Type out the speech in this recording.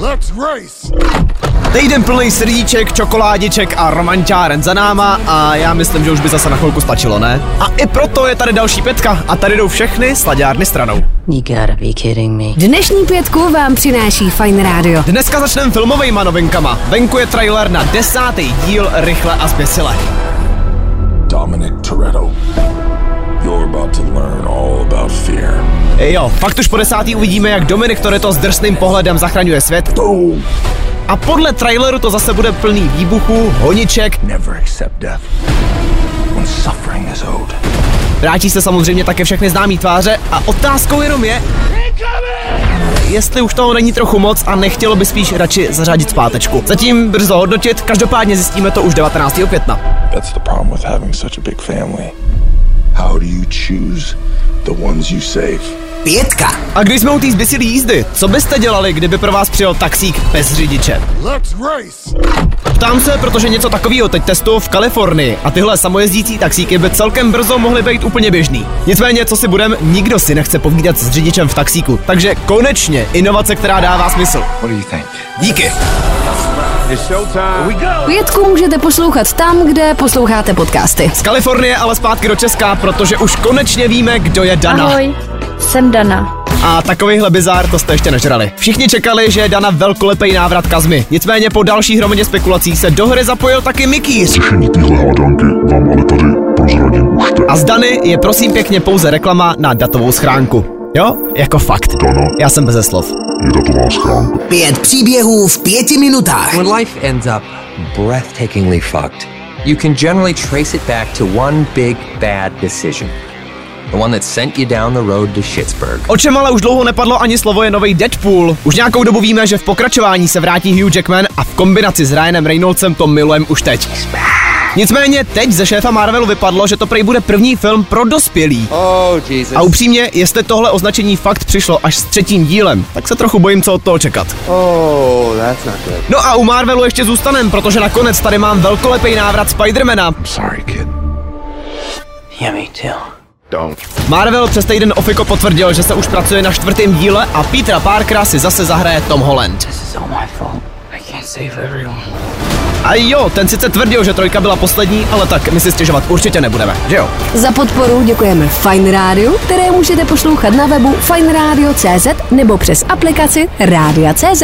Let's race! Týden plný srdíček, čokoládiček a romanťáren za náma a já myslím, že už by zase na chvilku stačilo, ne? A i proto je tady další pětka a tady jdou všechny slaďárny stranou. You gotta be kidding me. Dnešní pětku vám přináší Fine Radio. Dneska začneme filmovejma novinkama. Venku je trailer na desátý díl Rychle a zběsile. Dominic Toretto. You're about to learn jo, fakt už po desátý uvidíme, jak Dominik Toretto s drsným pohledem zachraňuje svět. A podle traileru to zase bude plný výbuchů, honiček. Never accept death when suffering is owed. Vrátí se samozřejmě také všechny známý tváře a otázkou jenom je, jestli už toho není trochu moc a nechtělo by spíš radši zařadit zpátečku. Zatím brzo hodnotit, každopádně zjistíme to už 19. května. That's the problem with having such a big family. How do you choose the ones you save? Pětka. A když jsme u té zběsilý jízdy, co byste dělali, kdyby pro vás přijel taxík bez řidiče? Let's race! Ptám se, protože něco takového teď testuju v Kalifornii a tyhle samojezdící taxíky by celkem brzo mohly být úplně běžný. Nicméně, co si budem, nikdo si nechce povídat s řidičem v taxíku. Takže konečně inovace, která dává smysl. What do you think? Díky. Pětku můžete poslouchat tam, kde posloucháte podcasty. Z Kalifornie ale zpátky do Česka, protože už konečně víme, kdo je Dana. Ahoj, jsem Dana. A takovýhle bizár to jste ještě nežrali. Všichni čekali, že je Dana velkolepý návrat Kazmy. Nicméně po další hromadě spekulací se do hry zapojil taky Mikýř. Řešení téhle hádanky vám ale tady prozradím už teď. A z Dany je prosím pěkně pouze reklama na datovou schránku. Jo, jako fakt. Dana Já jsem bez slov. je datová schránka. Pět příběhů v pěti minutách. When life ends up breathtakingly fucked, you can generally trace it back to one big bad decision. The one that sent you down the road to Schittsburg. O čem ale už dlouho nepadlo ani slovo je nový Deadpool. Už nějakou dobu víme, že v pokračování se vrátí Hugh Jackman a v kombinaci s Ryanem Reynoldsem to milujeme už teď. Nicméně teď ze šéfa Marvelu vypadlo, že to prej bude první film pro dospělý. Oh, Jesus. A upřímně, jestli tohle označení fakt přišlo až s třetím dílem, tak se trochu bojím, co od toho čekat. Oh, that's not good. No a u Marvelu ještě zůstanem, protože nakonec tady mám velkolepý návrat Spidermana. Sorry, kid. Yeah, me too. Don't. Marvel přes týden ofiko potvrdil, že se už pracuje na čtvrtém díle a Petera Parkera si zase zahraje Tom Holland. A jo, ten sice tvrdil, že trojka byla poslední, ale tak my si stěžovat určitě nebudeme, že jo? Za podporu děkujeme Fine Radio, které můžete poslouchat na webu fineradio.cz nebo přes aplikaci Rádia.cz.